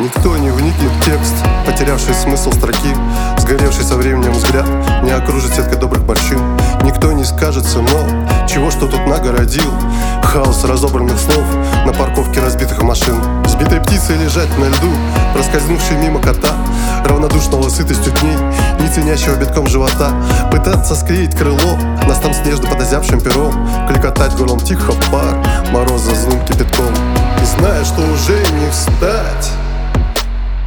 Никто не вникнет в текст, потерявший смысл строки. Сгоревший со временем взгляд не окружит сеткой добрых морщин. Никто не скажется, но чего что тут нагородил? Хаос разобранных слов на парковке разбитых машин. Сбитой птицей лежать на льду, проскользнувший мимо кота Равнодушного сытостью дней, не ценящего битком живота. Пытаться склеить крыло на стан снежно под озябшим пером. Кликотать горлом тихо пар, мороз за злым кипятком. И зная, что уже не встать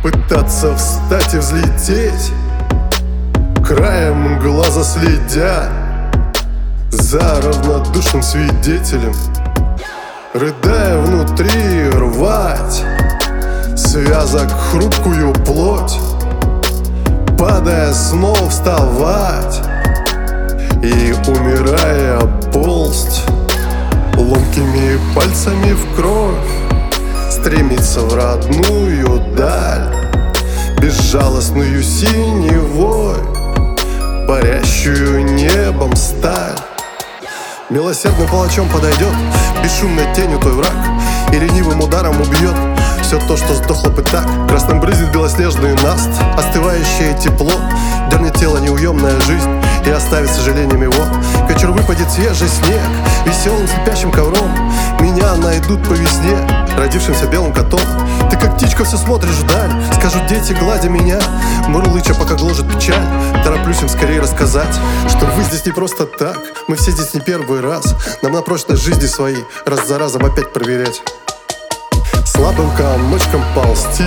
Пытаться встать и взлететь. Краем глаза следя За равнодушным свидетелем. Рыдая внутри рвать Связок хрупкую плоть. Падая снова вставать. И умирая ползть Ломкими пальцами в кровь Стремиться в родную даль. Безжалостную синевой Парящую небом сталь. Милосердным палачом подойдет Бесшумной тенью твой враг. И ленивым ударом убьет Все то, что сдохло бы так. Красным брызет белоснежный наст Остывающее тепло. Дернет тело неуемная жизнь И оставит сожалением его К вечеру выпадет свежий снег. Веселым слепящим ковром Меня найдут по весне. Родившимся белым котом. Ты как птичка все смотришь вдаль. Скажут дети, гладя меня. Мурлыча, пока гложет печаль. Тороплюсь им скорее рассказать Что вы здесь не просто так. Мы все здесь не первый раз. Нам на прочность жизни своей Раз за разом опять проверять. Слабым комочком ползти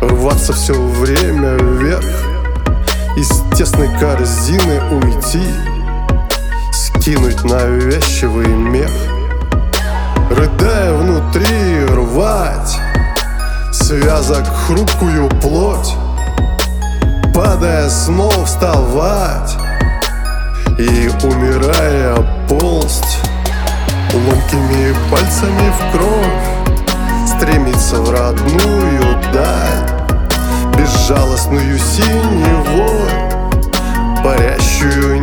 Рваться все время вверх Из тесной корзины уйти Скинуть навязчивый мех Рыдая внутри рвать Связок хрупкую плоть Падая снова вставать И умирая ползть Ломкими пальцами в кровь Стремиться в родную Безжалостную синевой Парящую